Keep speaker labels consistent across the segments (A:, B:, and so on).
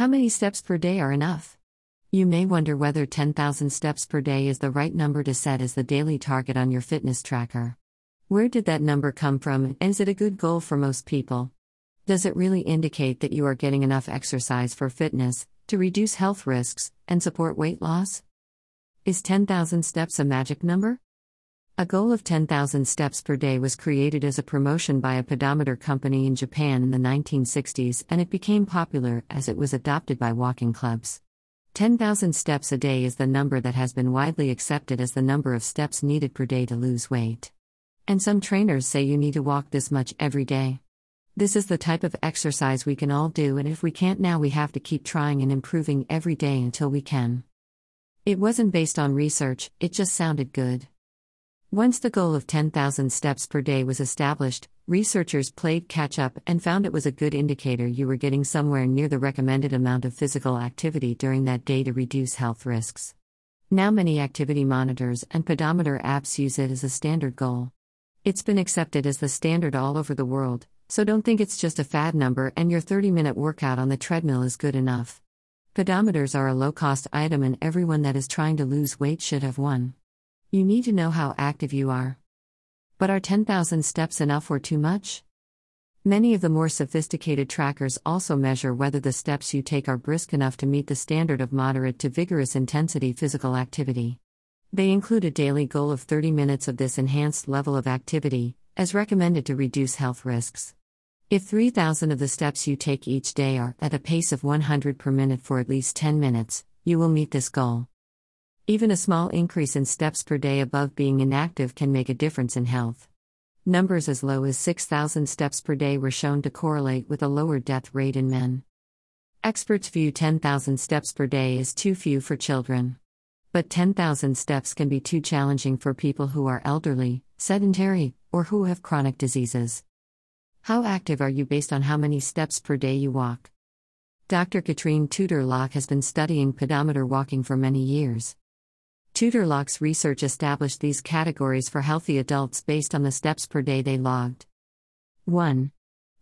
A: How many steps per day are enough? You may wonder whether 10,000 steps per day is the right number to set as the daily target on your fitness tracker. Where did that number come from, and is it a good goal for most people? Does it really indicate that you are getting enough exercise for fitness, to reduce health risks, and support weight loss? Is 10,000 steps a magic number? A goal of 10,000 steps per day was created as a promotion by a pedometer company in Japan in the 1960s and it became popular as it was adopted by walking clubs. 10,000 steps a day is the number that has been widely accepted as the number of steps needed per day to lose weight. And some trainers say you need to walk this much every day. This is the type of exercise we can all do, and if we can't now, we have to keep trying and improving every day until we can. It wasn't based on research, it just sounded good. Once the goal of 10,000 steps per day was established, researchers played catch up and found it was a good indicator you were getting somewhere near the recommended amount of physical activity during that day to reduce health risks. Now, many activity monitors and pedometer apps use it as a standard goal. It's been accepted as the standard all over the world, so don't think it's just a fad number and your 30 minute workout on the treadmill is good enough. Pedometers are a low cost item, and everyone that is trying to lose weight should have one. You need to know how active you are. But are 10,000 steps enough or too much? Many of the more sophisticated trackers also measure whether the steps you take are brisk enough to meet the standard of moderate to vigorous intensity physical activity. They include a daily goal of 30 minutes of this enhanced level of activity, as recommended to reduce health risks. If 3,000 of the steps you take each day are at a pace of 100 per minute for at least 10 minutes, you will meet this goal. Even a small increase in steps per day above being inactive can make a difference in health. Numbers as low as 6,000 steps per day were shown to correlate with a lower death rate in men. Experts view 10,000 steps per day as too few for children. But 10,000 steps can be too challenging for people who are elderly, sedentary, or who have chronic diseases. How active are you based on how many steps per day you walk? Dr. Catrine Tudor Locke has been studying pedometer walking for many years. Tudor Locke's research established these categories for healthy adults based on the steps per day they logged. 1.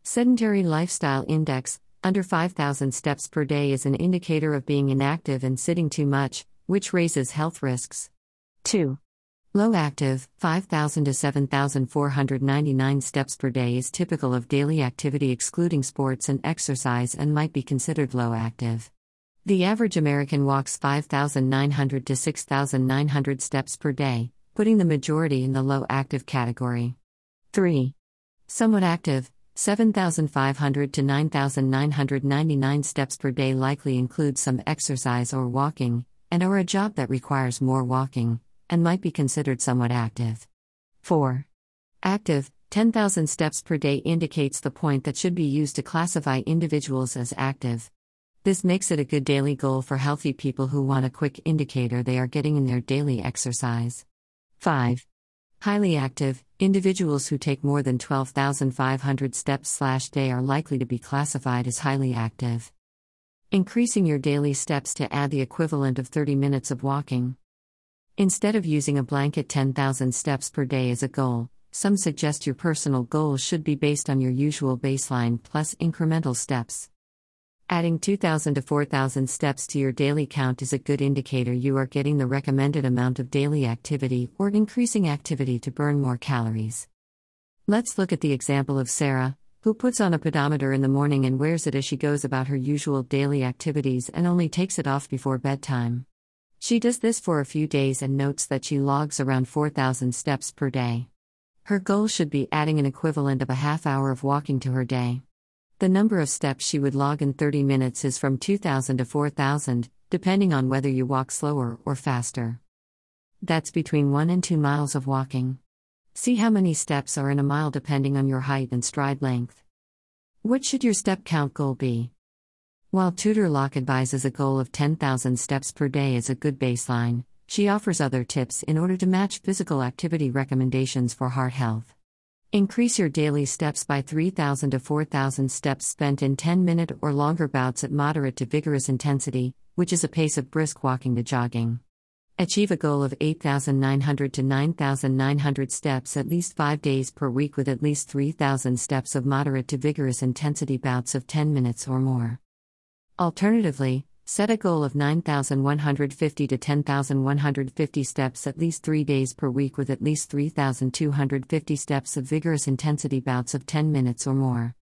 A: Sedentary Lifestyle Index Under 5,000 steps per day is an indicator of being inactive and sitting too much, which raises health risks. 2. Low active, 5,000 to 7,499 steps per day is typical of daily activity excluding sports and exercise and might be considered low active. The average American walks 5,900 to 6,900 steps per day, putting the majority in the low active category. 3. Somewhat active, 7,500 to 9,999 steps per day likely include some exercise or walking, and or a job that requires more walking, and might be considered somewhat active. 4. Active, 10,000 steps per day indicates the point that should be used to classify individuals as active. This makes it a good daily goal for healthy people who want a quick indicator they are getting in their daily exercise. 5. Highly active, individuals who take more than 12,500 steps slash day are likely to be classified as highly active. Increasing your daily steps to add the equivalent of 30 minutes of walking. Instead of using a blanket 10,000 steps per day as a goal, some suggest your personal goal should be based on your usual baseline plus incremental steps. Adding 2,000 to 4,000 steps to your daily count is a good indicator you are getting the recommended amount of daily activity or increasing activity to burn more calories. Let's look at the example of Sarah, who puts on a pedometer in the morning and wears it as she goes about her usual daily activities and only takes it off before bedtime. She does this for a few days and notes that she logs around 4,000 steps per day. Her goal should be adding an equivalent of a half hour of walking to her day. The number of steps she would log in 30 minutes is from 2,000 to 4,000, depending on whether you walk slower or faster. That's between 1 and 2 miles of walking. See how many steps are in a mile depending on your height and stride length. What should your step count goal be? While Tudor Locke advises a goal of 10,000 steps per day as a good baseline, she offers other tips in order to match physical activity recommendations for heart health. Increase your daily steps by 3,000 to 4,000 steps spent in 10 minute or longer bouts at moderate to vigorous intensity, which is a pace of brisk walking to jogging. Achieve a goal of 8,900 to 9,900 steps at least 5 days per week with at least 3,000 steps of moderate to vigorous intensity bouts of 10 minutes or more. Alternatively, set a goal of 9,150 to 10,150 steps at least three days per week with at least 3,250 steps of vigorous intensity bouts of 10 minutes or more.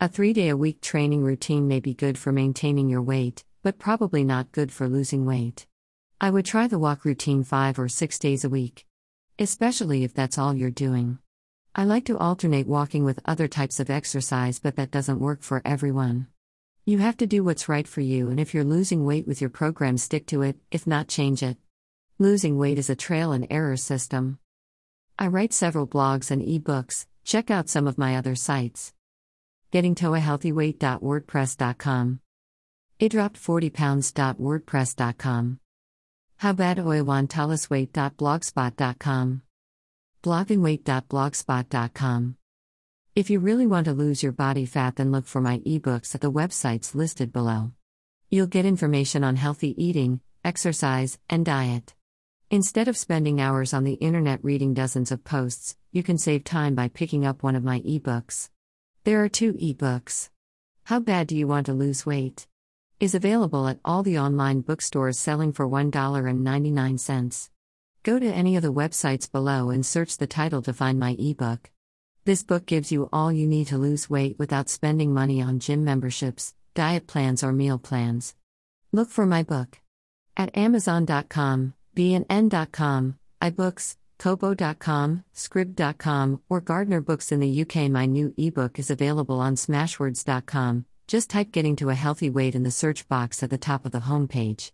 A: A three day a week training routine may be good for maintaining your weight, but probably not good for losing weight. I would try the walk routine five or six days a week. Especially if that's all you're doing. I like to alternate walking with other types of exercise, but that doesn't work for everyone. You have to do what's right for you, and if you're losing weight with your program, stick to it, if not, change it. Losing weight is a trail and error system. I write several blogs and ebooks, check out some of my other sites. GettingToAHealthyWeight.wordpress.com. I dropped 40 pounds.wordpress.com. How bad oiwantalasweight.blogspot.com. Bloggingweight.blogspot.com. If you really want to lose your body fat, then look for my ebooks at the websites listed below. You'll get information on healthy eating, exercise, and diet. Instead of spending hours on the internet reading dozens of posts, you can save time by picking up one of my ebooks. There are two ebooks. How Bad Do You Want to Lose Weight? is available at all the online bookstores selling for $1.99. Go to any of the websites below and search the title to find my ebook. This book gives you all you need to lose weight without spending money on gym memberships, diet plans, or meal plans. Look for my book at Amazon.com, BNN.com, iBooks, Kobo.com, Scribd.com, or Gardner Books in the UK. My new ebook is available on Smashwords.com. Just type Getting to a Healthy Weight in the search box at the top of the homepage.